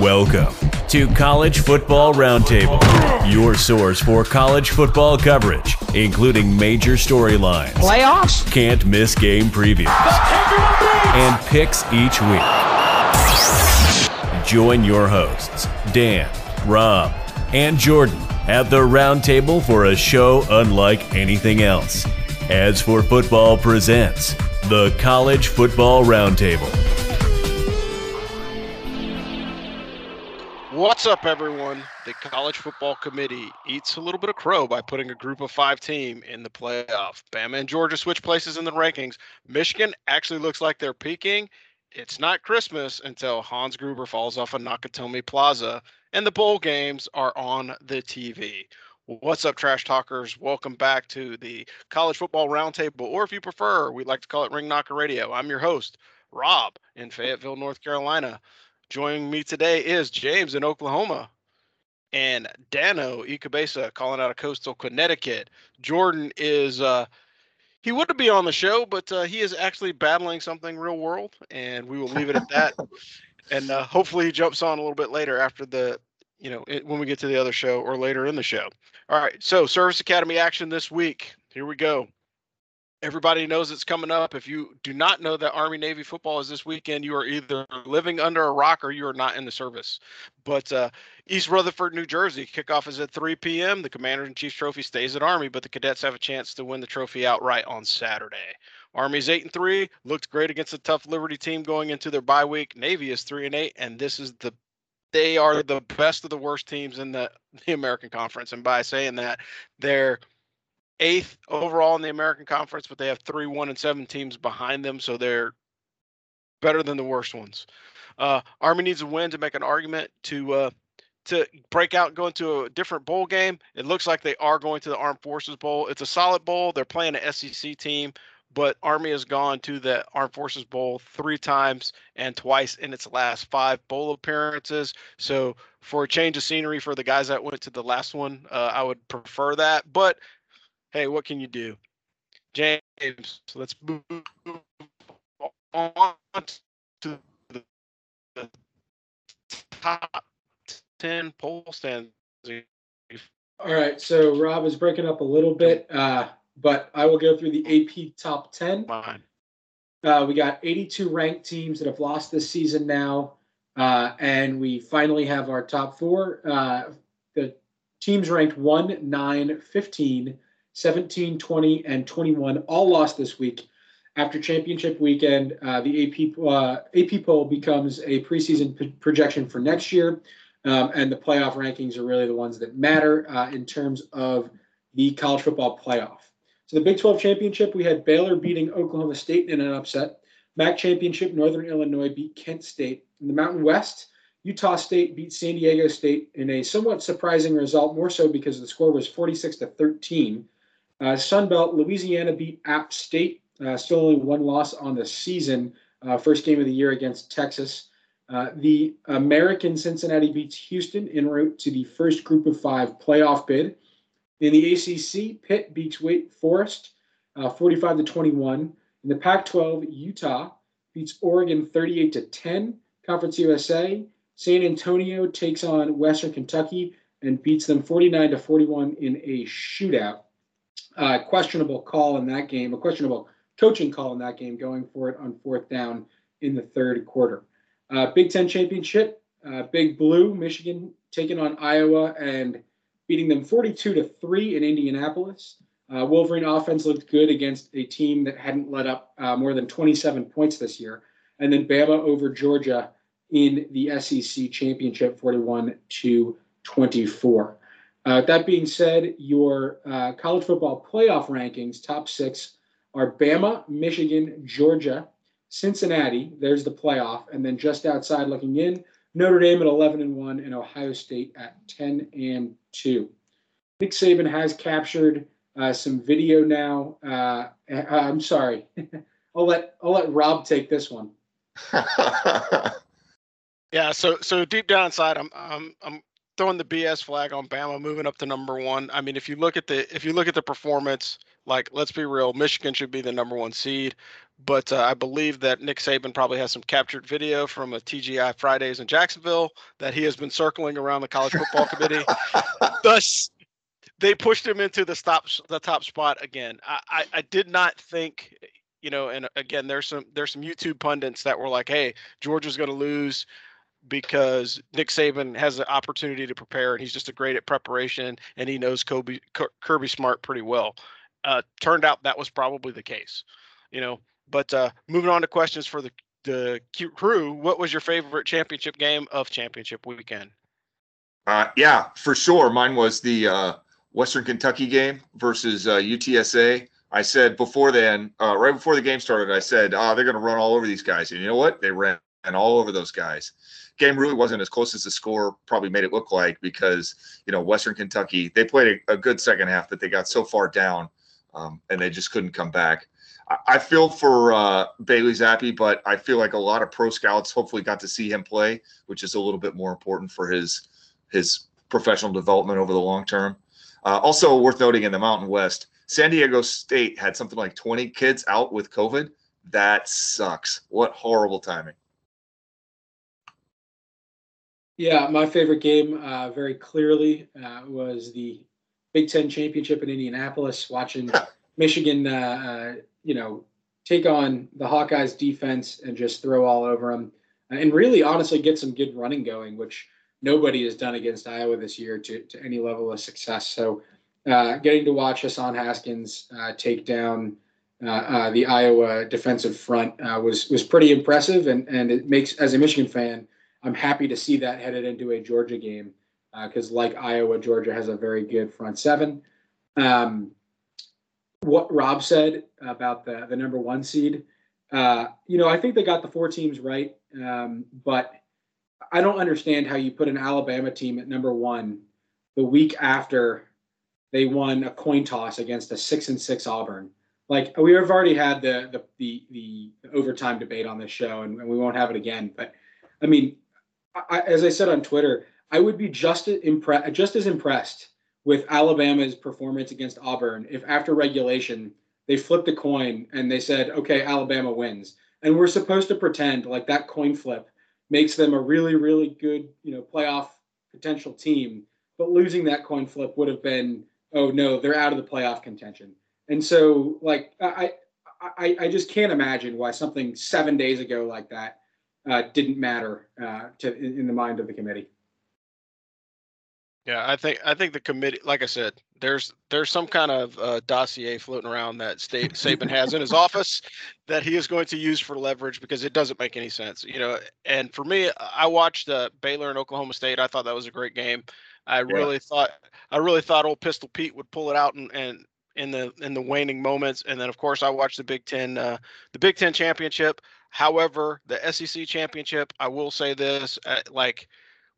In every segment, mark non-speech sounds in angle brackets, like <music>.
Welcome to College Football Roundtable, your source for college football coverage, including major storylines, Playoffs? can't miss game previews, and picks each week. Join your hosts, Dan, Rob, and Jordan at the roundtable for a show unlike anything else. Ask for Football Presents, the College Football Roundtable. What's up, everyone? The College Football Committee eats a little bit of crow by putting a group of five team in the playoff. Bama and Georgia switch places in the rankings. Michigan actually looks like they're peaking. It's not Christmas until Hans Gruber falls off of Nakatomi Plaza, and the bowl games are on the TV. What's up, trash talkers? Welcome back to the College Football Roundtable, or if you prefer, we'd like to call it Ring Knocker Radio. I'm your host, Rob, in Fayetteville, North Carolina. Joining me today is James in Oklahoma and Dano Ikabesa calling out of coastal Connecticut. Jordan is uh he would be on the show, but uh, he is actually battling something real world, and we will leave it at that. <laughs> and uh, hopefully he jumps on a little bit later after the you know it, when we get to the other show or later in the show. All right, so Service Academy action this week. Here we go. Everybody knows it's coming up. If you do not know that Army Navy football is this weekend, you are either living under a rock or you are not in the service. But uh, East Rutherford, New Jersey, kickoff is at 3 p.m. The Commander in Chief's trophy stays at Army, but the cadets have a chance to win the trophy outright on Saturday. Army's eight and three, looked great against a tough Liberty team going into their bye week. Navy is three and eight, and this is the they are the best of the worst teams in the, the American Conference. And by saying that, they're eighth overall in the American Conference, but they have three one and seven teams behind them, so they're better than the worst ones. Uh, Army needs a win to make an argument to uh, to break out and go into a different bowl game. It looks like they are going to the Armed Forces Bowl. It's a solid bowl. They're playing an SEC team, but Army has gone to the Armed Forces Bowl three times and twice in its last five bowl appearances. So for a change of scenery for the guys that went to the last one, uh, I would prefer that. But hey, what can you do? James, let's move on to the, top 10 poll stands. All right, so Rob is breaking up a little bit, uh, but I will go through the AP top 10. Fine. Uh, we got 82 ranked teams that have lost this season now, uh, and we finally have our top four. Uh, the teams ranked 1, 9, 15, 17, 20, and 21 all lost this week. After championship weekend, uh, the AP uh, AP poll becomes a preseason p- projection for next year, um, and the playoff rankings are really the ones that matter uh, in terms of the college football playoff. So the Big 12 championship, we had Baylor beating Oklahoma State in an upset. MAC championship, Northern Illinois beat Kent State. In the Mountain West, Utah State beat San Diego State in a somewhat surprising result, more so because the score was 46 to 13. Uh, Sun Belt, Louisiana beat App State. Uh, still only one loss on the season. Uh, first game of the year against Texas. Uh, the American Cincinnati beats Houston en route to the first Group of Five playoff bid. In the ACC, Pitt beats Wake Forest, uh, 45 to 21. In the Pac-12, Utah beats Oregon 38 to 10. Conference USA, San Antonio takes on Western Kentucky and beats them 49 to 41 in a shootout. Uh, questionable call in that game, a questionable coaching call in that game, going for it on fourth down in the third quarter. Uh, Big Ten championship, uh, Big Blue, Michigan taking on Iowa and beating them 42 to three in Indianapolis. Uh, Wolverine offense looked good against a team that hadn't let up uh, more than 27 points this year. And then Bama over Georgia in the SEC championship, 41 to 24. Uh, that being said, your uh, college football playoff rankings, top six, are Bama, Michigan, Georgia, Cincinnati. There's the playoff, and then just outside looking in, Notre Dame at 11 and one, and Ohio State at 10 and two. Nick Saban has captured uh, some video now. Uh, I'm sorry, <laughs> I'll let I'll let Rob take this one. <laughs> Yeah, so so deep down inside, I'm I'm I'm throwing the BS flag on Bama moving up to number one. I mean, if you look at the if you look at the performance like let's be real, Michigan should be the number one seed. But uh, I believe that Nick Saban probably has some captured video from a TGI Fridays in Jacksonville that he has been circling around the college football committee. <laughs> Thus, they pushed him into the stop the top spot again. I, I, I did not think, you know, and again, there's some there's some YouTube pundits that were like, "Hey, Georgia's going to lose." Because Nick Saban has the opportunity to prepare and he's just a great at preparation and he knows Kobe, Kirby Smart pretty well. Uh, turned out that was probably the case, you know. But uh, moving on to questions for the the crew, what was your favorite championship game of championship weekend? Uh, yeah, for sure. Mine was the uh, Western Kentucky game versus uh, UTSA. I said before then, uh, right before the game started, I said, "Oh, they're going to run all over these guys," and you know what? They ran all over those guys game really wasn't as close as the score probably made it look like because you know Western Kentucky they played a, a good second half, but they got so far down um, and they just couldn't come back. I, I feel for uh, Bailey Zappe, but I feel like a lot of pro scouts hopefully got to see him play, which is a little bit more important for his his professional development over the long term. Uh, also worth noting in the Mountain West, San Diego State had something like 20 kids out with COVID. That sucks. What horrible timing. Yeah, my favorite game, uh, very clearly, uh, was the Big Ten championship in Indianapolis. Watching <laughs> Michigan, uh, uh, you know, take on the Hawkeyes defense and just throw all over them, and really, honestly, get some good running going, which nobody has done against Iowa this year to to any level of success. So, uh, getting to watch Hassan Haskins uh, take down. the Iowa defensive front was was pretty impressive, and and it makes as a Michigan fan, I'm happy to see that headed into a Georgia game because, uh, like Iowa, Georgia has a very good front seven. Um, what Rob said about the the number one seed, uh, you know, I think they got the four teams right, um, but I don't understand how you put an Alabama team at number one the week after they won a coin toss against a six and six Auburn. Like we have already had the the the, the overtime debate on this show, and, and we won't have it again. But I mean, I, as I said on Twitter, I would be just just as impressed with Alabama's performance against Auburn if after regulation they flipped a coin and they said, "Okay, Alabama wins," and we're supposed to pretend like that coin flip makes them a really, really good, you know, playoff potential team. But losing that coin flip would have been, oh no, they're out of the playoff contention. And so, like, I, I, I just can't imagine why something seven days ago like that uh, didn't matter uh, to in, in the mind of the committee. Yeah, I think I think the committee, like I said, there's there's some kind of uh, dossier floating around that State Saban has in his <laughs> office that he is going to use for leverage because it doesn't make any sense, you know. And for me, I watched uh, Baylor and Oklahoma State. I thought that was a great game. I yeah. really thought I really thought old Pistol Pete would pull it out and, and in the in the waning moments. And then of course I watched the Big Ten uh, the Big Ten championship. However, the SEC championship, I will say this: uh, like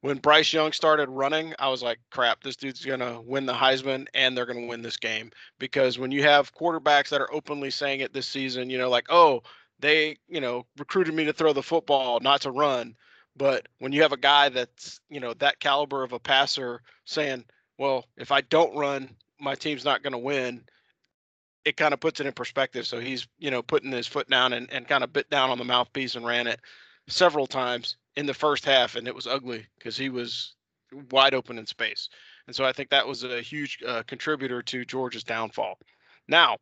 when Bryce Young started running, I was like, "Crap, this dude's gonna win the Heisman, and they're gonna win this game." Because when you have quarterbacks that are openly saying it this season, you know, like, "Oh, they, you know, recruited me to throw the football, not to run," but when you have a guy that's, you know, that caliber of a passer saying, "Well, if I don't run, my team's not going to win," it kind of puts it in perspective. So he's, you know, putting his foot down and, and kind of bit down on the mouthpiece and ran it several times in the first half. And it was ugly because he was wide open in space. And so I think that was a huge uh, contributor to Georgia's downfall. Now,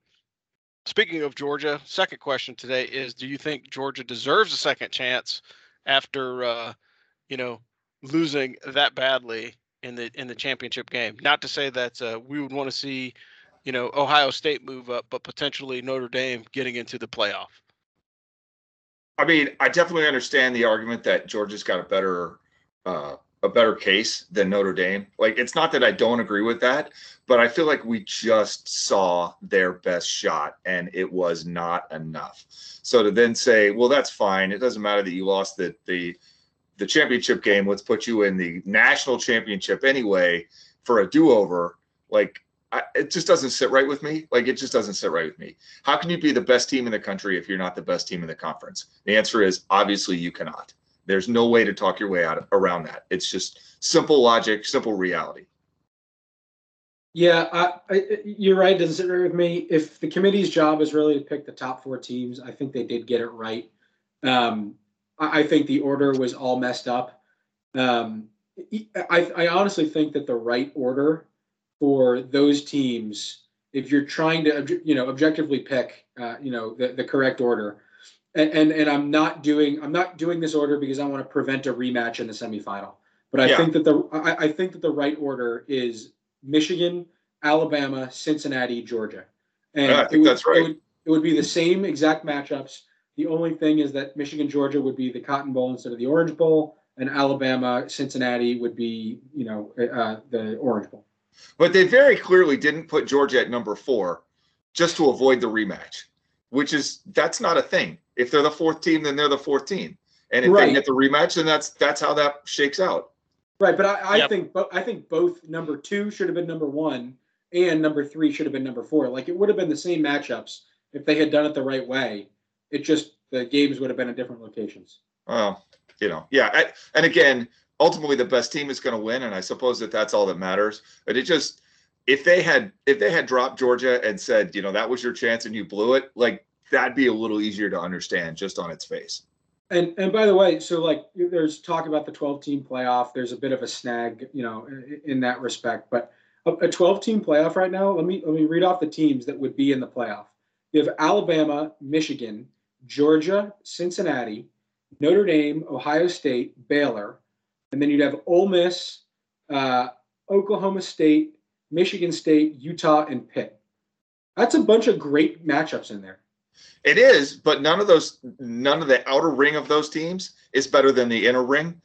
speaking of Georgia, second question today is do you think Georgia deserves a second chance after, uh, you know, losing that badly in the in the championship game? Not to say that uh, we would want to see you know, Ohio State move up, but potentially Notre Dame getting into the playoff? I mean, I definitely understand the argument that Georgia's got a better uh, a better case than Notre Dame. Like, it's not that I don't agree with that, but I feel like we just saw their best shot and it was not enough. So to then say, well, that's fine. It doesn't matter that you lost the the the championship game. Let's put you in the national championship anyway for a do over. Like, I, it just doesn't sit right with me. Like it just doesn't sit right with me. How can you be the best team in the country if you're not the best team in the conference? The answer is obviously you cannot. There's no way to talk your way out around that. It's just simple logic, simple reality. Yeah, I, I, you're right. Doesn't sit right with me. If the committee's job is really to pick the top four teams, I think they did get it right. Um, I, think the order was all messed up. Um, I, I honestly think that the right order for those teams, if you're trying to, you know, objectively pick, uh, you know, the, the correct order, and, and and I'm not doing I'm not doing this order because I want to prevent a rematch in the semifinal. But I Yeah. think that the I, I think that the right order is Michigan, Alabama, Cincinnati, Georgia. And Yeah, I think would- that's right. It would, it would be the same exact matchups. The only thing is that Michigan, Georgia would be the Cotton Bowl instead of the Orange Bowl, and Alabama, Cincinnati would be, you know, uh, the Orange Bowl. But they very clearly didn't put Georgia at number four just to avoid the rematch, which is that's not a thing. If they're the fourth team, then they're the fourth team. And if Right. they get the rematch, then that's that's how that shakes out. Right, but I, I Yep. think bo- I think both number two should have been number one, and number three should have been number four. Like it would have been the same matchups if they had done it the right way. It just the games would have been in different locations. Well, you know, yeah. I, and again, ultimately, the best team is going to win, and I suppose that that's all that matters. But it just if they had if they had dropped Georgia and said, you know, that was your chance and you blew it, like that'd be a little easier to understand just on its face. And and by the way, so like there's talk about the 12 team playoff. There's a bit of a snag, you know, in, in that respect. But a, a 12 team playoff right now. Let me let me read off the teams that would be in the playoff. You have Alabama, Michigan, Georgia, Cincinnati, Notre Dame, Ohio State, Baylor, and then you'd have Ole Miss, uh, Oklahoma State, Michigan State, Utah, and Pitt. That's a bunch of great matchups in there. It is, but none of those, none of the outer ring of those teams is better than the inner ring.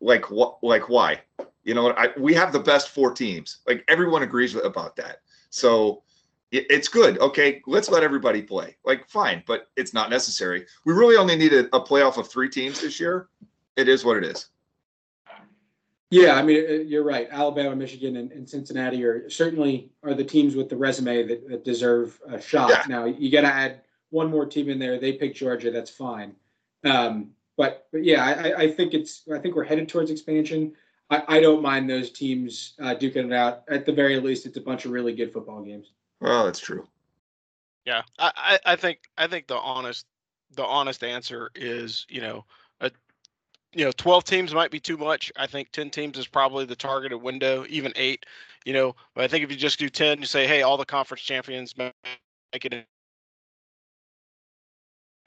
Like what? Like why? You know, I, we have the best four teams. Like everyone agrees about that. So it's good. Okay, let's let everybody play. Like fine, but it's not necessary. We really only need a, a playoff of three teams this year. It is what it is. Yeah, I mean, uh, you're right. Alabama, Michigan, and, and Cincinnati are certainly are the teams with the resume that, that deserve a shot. Yeah. Now you got to add one more team in there. They pick Georgia. That's fine. Um, but but yeah, I, I- I think it's I think we're headed towards expansion. I, I don't mind those teams uh, duking it out. At the very least, it's a bunch of really good football games. Well, that's true. Yeah, I, I, I think I think the honest the honest answer is you know a you know 12 teams might be too much. I think 10 teams is probably the targeted window, even eight. You know, but I think if you just do 10, you say, hey, all the conference champions make it.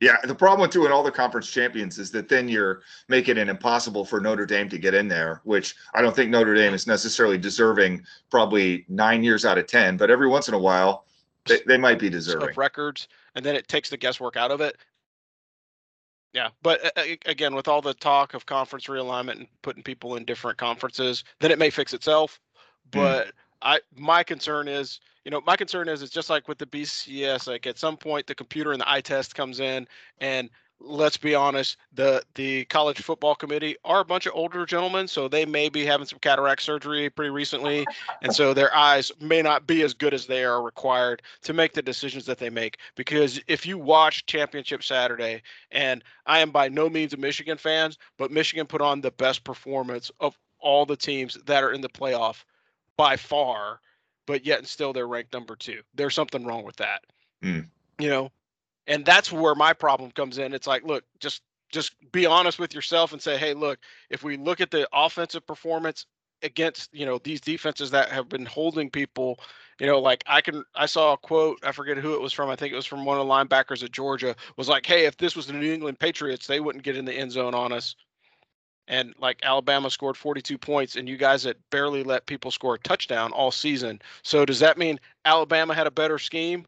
In. Yeah, the problem with doing all the conference champions is that then you're making it impossible for Notre Dame to get in there, which I don't think Notre Dame is necessarily deserving probably nine years out of 10, but every once in a while they, they might be deserving. of records, and then it takes the guesswork out of it. Yeah, but uh, again, with all the talk of conference realignment and putting people in different conferences, then it may fix itself. Hmm. But I, my concern is, you know, my concern is it's just like with the BCS. Like at some point, the computer and the eye test comes in, and let's be honest, the the college football committee are a bunch of older gentlemen, so they may be having some cataract surgery pretty recently, and so their eyes may not be as good as they are required to make the decisions that they make. Because if you watch Championship Saturday, and I am by no means a Michigan fan, but Michigan put on the best performance of all the teams that are in the playoff by far, but yet and still they're ranked number two. There's something wrong with that. Hmm. You know, and that's where my problem comes in. It's like, look, just just be honest with yourself and say, hey, look, if we look at the offensive performance against you know these defenses that have been holding people you know like i can i saw a quote i forget who it was from i think it was from one of the linebackers at georgia was like hey if this was the new england patriots they wouldn't get in the end zone on us and like alabama scored 42 points and you guys that barely let people score a touchdown all season so does that mean alabama had a better scheme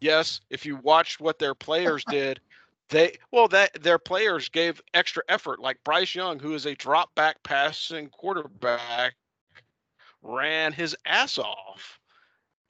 yes if you watched what their players <laughs> did they well that their players gave extra effort like bryce young who is a drop back passing quarterback ran his ass off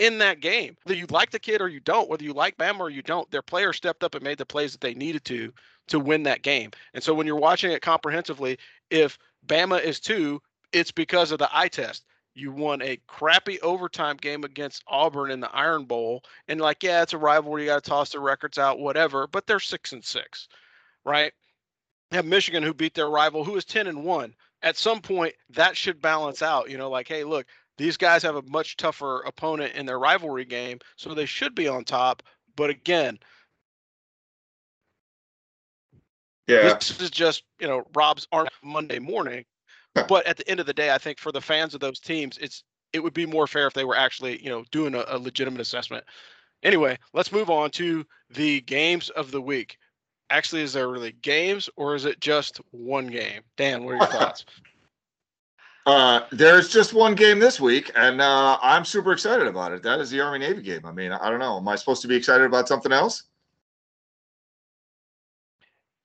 in that game. Whether you like the kid or you don't, whether you like Bama or you don't, their players stepped up and made the plays that they needed to to win that game. And so when you're watching it comprehensively, if Bama is two, it's because of the eye test. You won a crappy overtime game against Auburn in the Iron Bowl, and like, yeah, it's a rivalry. You got to toss the records out, whatever. But they're six and six, right? You have Michigan who beat their rival, who is ten and one. At some point, that should balance out. You know, like, hey, look, these guys have a much tougher opponent in their rivalry game, so they should be on top. But again, Yeah. this is just you know Rob's arm Monday morning. but at the end of the day, I think for the fans of those teams, it's it would be more fair if they were actually you know doing a, a legitimate assessment. Anyway, let's move on to the games of the week. Actually, is there really games or is it just one game? Dan, what are your <laughs> thoughts? Uh, there's just one game this week, and uh, I'm super excited about it. That is the Army Navy game. I mean, I don't know. Am I supposed to be excited about something else?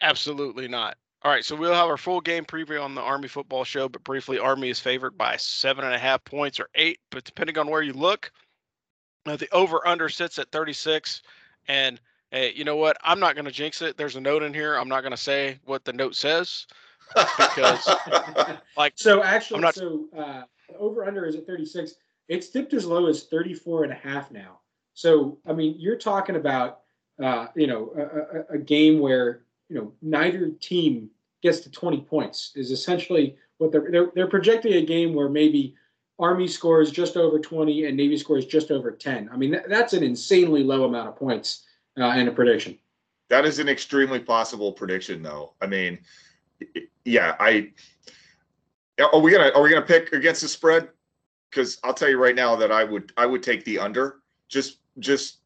Absolutely not. All right, so we'll have our full game preview on the Army football show, but briefly, Army is favored by seven and a half points or eight, but depending on where you look, the over under sits at 36. And hey, you know what? I'm not going to jinx it. There's a note in here. I'm not going to say what the note says. Because, <laughs> like, so actually, not- so uh, over under is at 36. It's dipped as low as 34 and a half now. So I mean, you're talking about uh, you know a, a, a game where you know neither team gets to 20 points is essentially what they're they're, they're projecting a game where maybe Army scores just over 20 and Navy scores just over 10. I mean, that, that's an insanely low amount of points uh, in a prediction. That is an extremely possible prediction, though. I mean, yeah, I are we gonna are we gonna pick against the spread? Because I'll tell you right now that I would I would take the under. Just just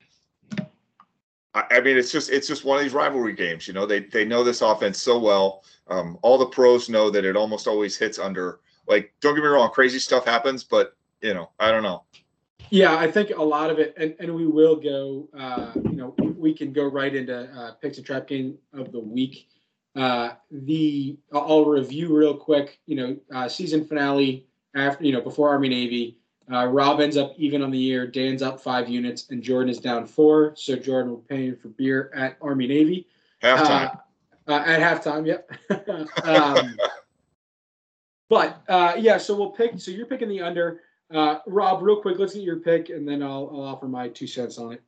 I, mean, it's just it's just one of these rivalry games. You know, they they know this offense so well. Um, all the pros know that it almost always hits under. Like, don't get me wrong, crazy stuff happens, but you know, I don't know. Yeah, I think a lot of it, and, and we will go. Uh, you know, we can go right into uh, picks and trap game of the week. Uh, the I'll review real quick. You know, uh, season finale after you know before Army Navy. Uh, Rob ends up even on the year. Dan's up five units, and Jordan is down four. So Jordan will pay for beer at Army Navy Halftime. Uh, uh, at halftime. Yep. <laughs> um, but uh, yeah, so we'll pick. So you're picking the under. Uh, Rob, real quick, let's get your pick, and then I'll, I'll offer my two cents on it.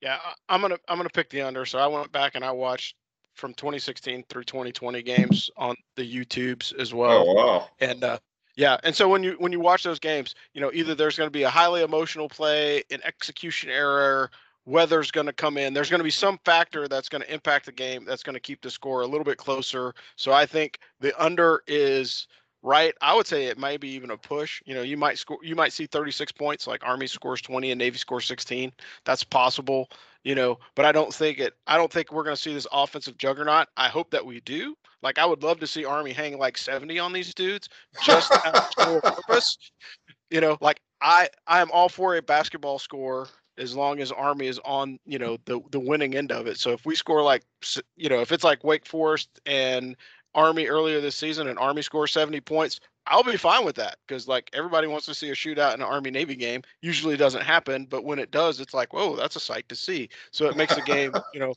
Yeah, I- I'm gonna I'm gonna pick the under. So I went back and I watched from 2016 through 2020 games on the YouTubes as well. oh wow. And uh, yeah, and so when you when you watch those games, you know either there's going to be a highly emotional play, an execution error, weather's going to come in. There's going to be some factor that's going to impact the game that's going to keep the score a little bit closer. So I think the under is right. I would say it might be even a push. You know, you might score, you might see 36 points, like Army scores 20 and Navy scores 16. That's possible. You know, but I don't think it. I don't think we're going to see this offensive juggernaut. I hope that we do. Like I would love to see Army hang like 70 on these dudes just for purpose. You know, like I I am all for a basketball score as long as Army is on, you know, the the winning end of it. So if we score like you know, if it's like Wake Forest and Army earlier this season and Army scores 70 points, I'll be fine with that because like everybody wants to see a shootout in an Army Navy game. Usually doesn't happen, but when it does, it's like, whoa, that's a sight to see. So it makes the game, you know,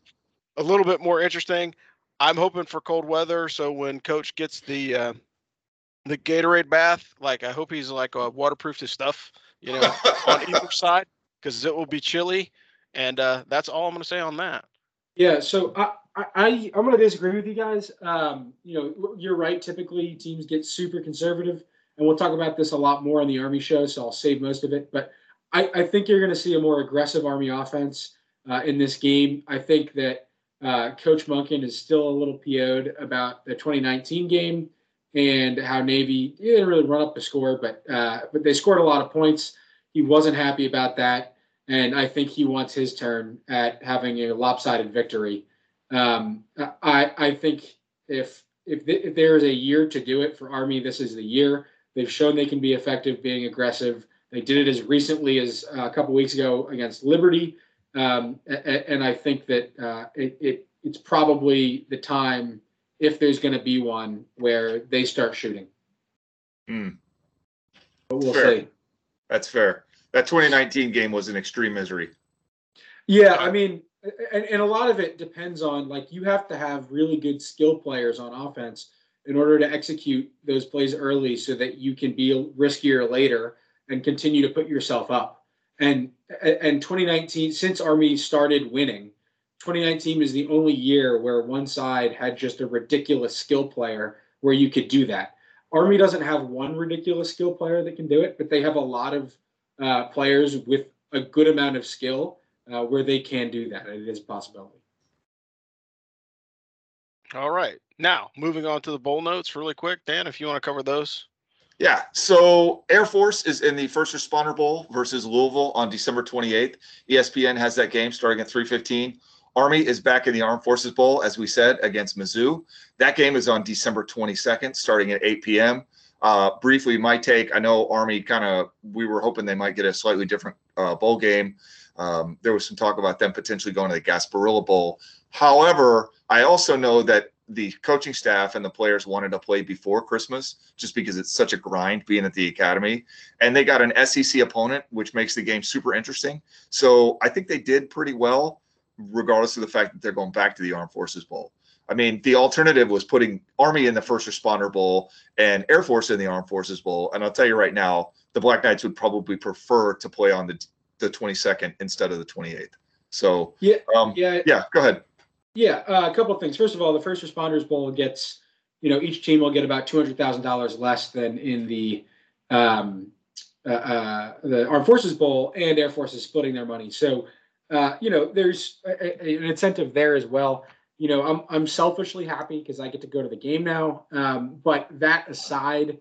a little bit more interesting. I'm hoping for cold weather, so when Coach gets the uh, the Gatorade bath, like I hope he's like uh, waterproof his stuff, you know, on <laughs> either side because it will be chilly. And uh, that's all I'm going to say on that. Yeah, so I, I, I I'm going to disagree with you guys. Um, you know, you're right. Typically, teams get super conservative, and we'll talk about this a lot more on the Army show. So I'll save most of it. But I, I think you're going to see a more aggressive Army offense uh, in this game. I think that uh, Coach Monken is still a little PO'd about the 2019 game and how Navy didn't really run up the score, but uh, but they scored a lot of points. He wasn't happy about that and I think he wants his turn at having a lopsided victory. Um, I I think if if th- if there is a year to do it for Army, this is the year. They've shown they can be effective being aggressive. They did it as recently as uh, a couple weeks ago against Liberty, um, and I think that uh, it, it it's probably the time if there's going to be one where they start shooting. Hmm. But we'll Fair. see. That's fair. That 2019 game was an extreme misery. Yeah, I mean, and, and a lot of it depends on like you have to have really good skill players on offense in order to execute those plays early so that you can be riskier later and continue to put yourself up. And and 2019, since Army started winning, 2019 is the only year where one side had just a ridiculous skill player where you could do that. Army doesn't have one ridiculous skill player that can do it, but they have a lot of uh, players with a good amount of skill uh, where they can do that. It is a possibility. All right. Now, moving on to the bowl notes really quick. Dan, if you want to cover those. Yeah. So Air Force is in the First Responder Bowl versus Louisville on December 28th. ESPN has that game starting at 3:15. Army is back in the Armed Forces Bowl, as we said, against Mizzou. That game is on December 22nd, starting at 8 p.m. Uh, briefly, my take I know Army kind of, we were hoping they might get a slightly different uh, bowl game. Um, there was some talk about them potentially going to the Gasparilla Bowl. However, I also know that the coaching staff and the players wanted to play before Christmas just because it's such a grind being at the academy. And they got an SEC opponent, which makes the game super interesting. So I think they did pretty well, regardless of the fact that they're going back to the Armed Forces Bowl. I mean, the alternative was putting Army in the First Responder Bowl and Air Force in the Armed Forces Bowl. And I'll tell you right now, the Black Knights would probably prefer to play on the the 22nd instead of the 28th. So Yeah, um, yeah, yeah, go ahead. Yeah, uh, a couple of things. First of all, the First Responders Bowl gets, you know, each team will get about two hundred thousand dollars less than in the um, uh, uh, the Armed Forces Bowl, and Air Force is splitting their money. So, uh, you know, there's a, a, an incentive there as well. You know, I'm I'm selfishly happy because I get to go to the game now. Um, but that aside,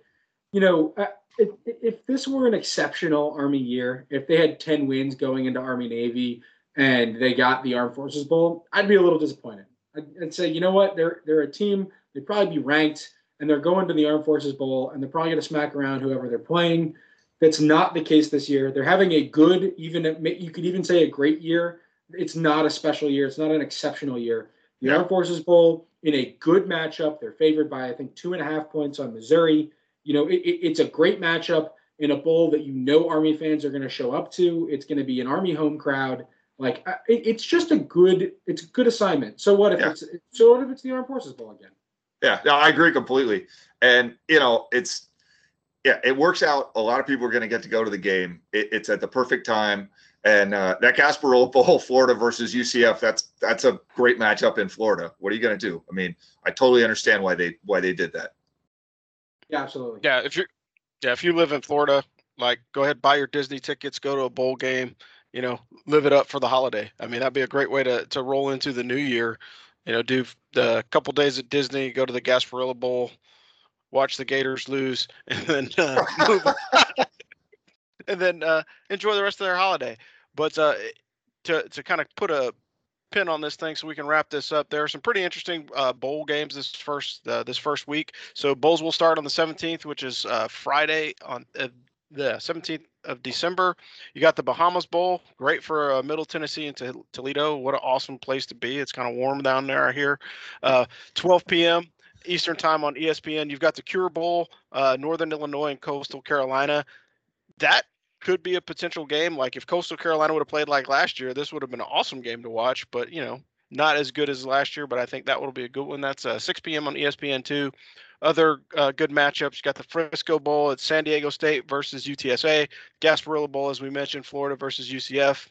you know, uh, if, if this were an exceptional Army year, if they had ten wins going into Army Navy and they got the Armed Forces Bowl, I'd be a little disappointed. I'd, I'd, say, you know what, they're they're a team. They'd probably be ranked, and they're going to the Armed Forces Bowl, and they're probably going to smack around whoever they're playing. That's not the case this year. They're having a good, even you could even say a great year. It's not a special year. It's not an exceptional year. The yeah. Armed Forces Bowl in a good matchup. They're favored by I think two and a half points on Missouri. You know, it, it, it's a great matchup in a bowl that you know Army fans are going to show up to. It's going to be an Army home crowd. Like it, it's just a good, it's a good assignment. So what if yeah. it's so what if it's the Armed Forces Bowl again? Yeah, no, I agree completely. And you know, it's yeah, it works out. A lot of people are going to get to go to the game. It, it's at the perfect time. And uh, that Gasparilla Bowl, <laughs> Florida versus UCF, that's that's a great matchup in Florida. What are you going to do? I mean, I totally understand why they why they did that. Yeah, absolutely. Yeah, if you yeah if you live in Florida, like go ahead buy your Disney tickets, go to a bowl game, you know, live it up for the holiday. I mean, that'd be a great way to to roll into the new year. You know, do the couple days at Disney, go to the Gasparilla Bowl, watch the Gators lose, <laughs> and then uh, move <laughs> and then uh, enjoy the rest of their holiday. But uh, to to kind of put a pin on this thing so we can wrap this up. There are some pretty interesting uh, bowl games this first uh, this first week. So bowls will start on the 17th, which is uh, Friday on uh, the 17th of December. You got the Bahamas Bowl, great for uh, Middle Tennessee and Toledo. What an awesome place to be! It's kind of warm down there, I hear. Uh, 12 p.m. Eastern time on ESPN. You've got the Cure Bowl, Northern Illinois and Coastal Carolina. That could be a potential game. Like if Coastal Carolina would have played like last year, this would have been an awesome game to watch. But you know, not as good as last year. But I think that will be a good one. That's uh, 6 p.m. on ESPN two. Other uh, good matchups. You got the Frisco Bowl at San Diego State versus UTSA. Gasparilla Bowl, as we mentioned, Florida versus UCF.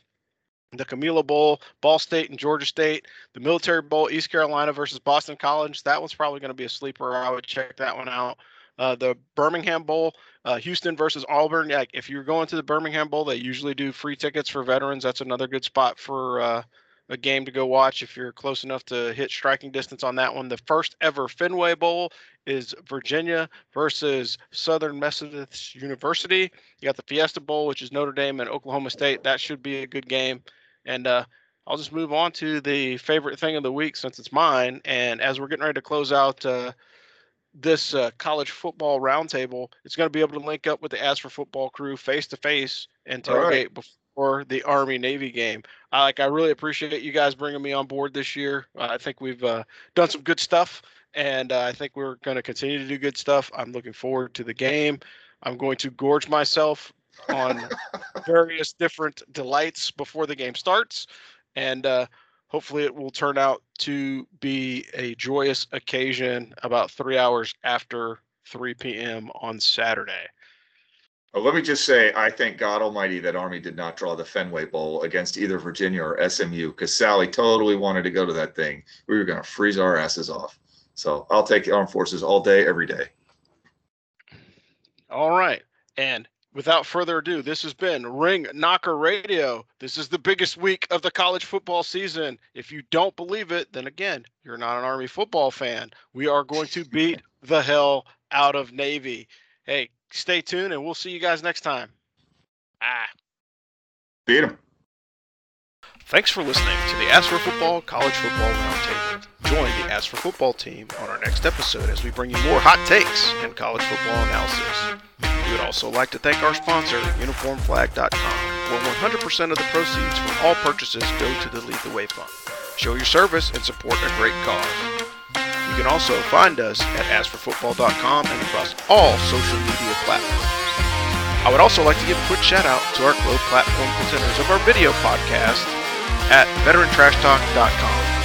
The Camellia Bowl, Ball State and Georgia State. The Military Bowl, East Carolina versus Boston College. That one's probably going to be a sleeper. I would check that one out. Uh, the Birmingham Bowl, uh, Houston versus Auburn. Yeah, if you're going to the Birmingham Bowl, they usually do free tickets for veterans. That's another good spot for uh, a game to go watch if you're close enough to hit striking distance on that one. The first ever Fenway Bowl is Virginia versus Southern Methodist University. You got the Fiesta Bowl, which is Notre Dame and Oklahoma State. That should be a good game. And uh, I'll just move on to the favorite thing of the week since it's mine. And as we're getting ready to close out uh, this uh, college football roundtable, it's going to be able to link up with the Ask for Football crew face to face and tailgate right. before the Army Navy game. I like I really appreciate you guys bringing me on board this year. I think we've uh, done some good stuff, and uh, I think we're going to continue to do good stuff. I'm looking forward to the game. I'm going to gorge myself on <laughs> various different delights before the game starts, and uh, hopefully it will turn out to be a joyous occasion about three hours after 3 p.m. on Saturday. Let me just say, I thank God Almighty that Army did not draw the Fenway Bowl against either Virginia or SMU because Sally totally wanted to go to that thing. We were going to freeze our asses off. So I'll take the armed forces all day, every day. All right. And without further ado, this has been Ring Knocker Radio. This is the biggest week of the college football season. If you don't believe it, then again, you're not an Army football fan. We are going to beat the hell out of Navy. Hey, stay tuned and we'll see you guys next time. Ah. Beat him. Thanks for listening to the Ask for Football College Football Roundtable. Join the Ask for Football team on our next episode as we bring you more hot takes and college football analysis. We would also like to thank our sponsor, UniformFlag.com, where 100% of the proceeds from all purchases go to the Lead the Way Fund. Show your service and support a great cause. You can also find us at AskForFootball.com and across all social media platforms. I would also like to give a quick shout out to our Globe platform presenters of our video podcast at veterantrashtalk.com.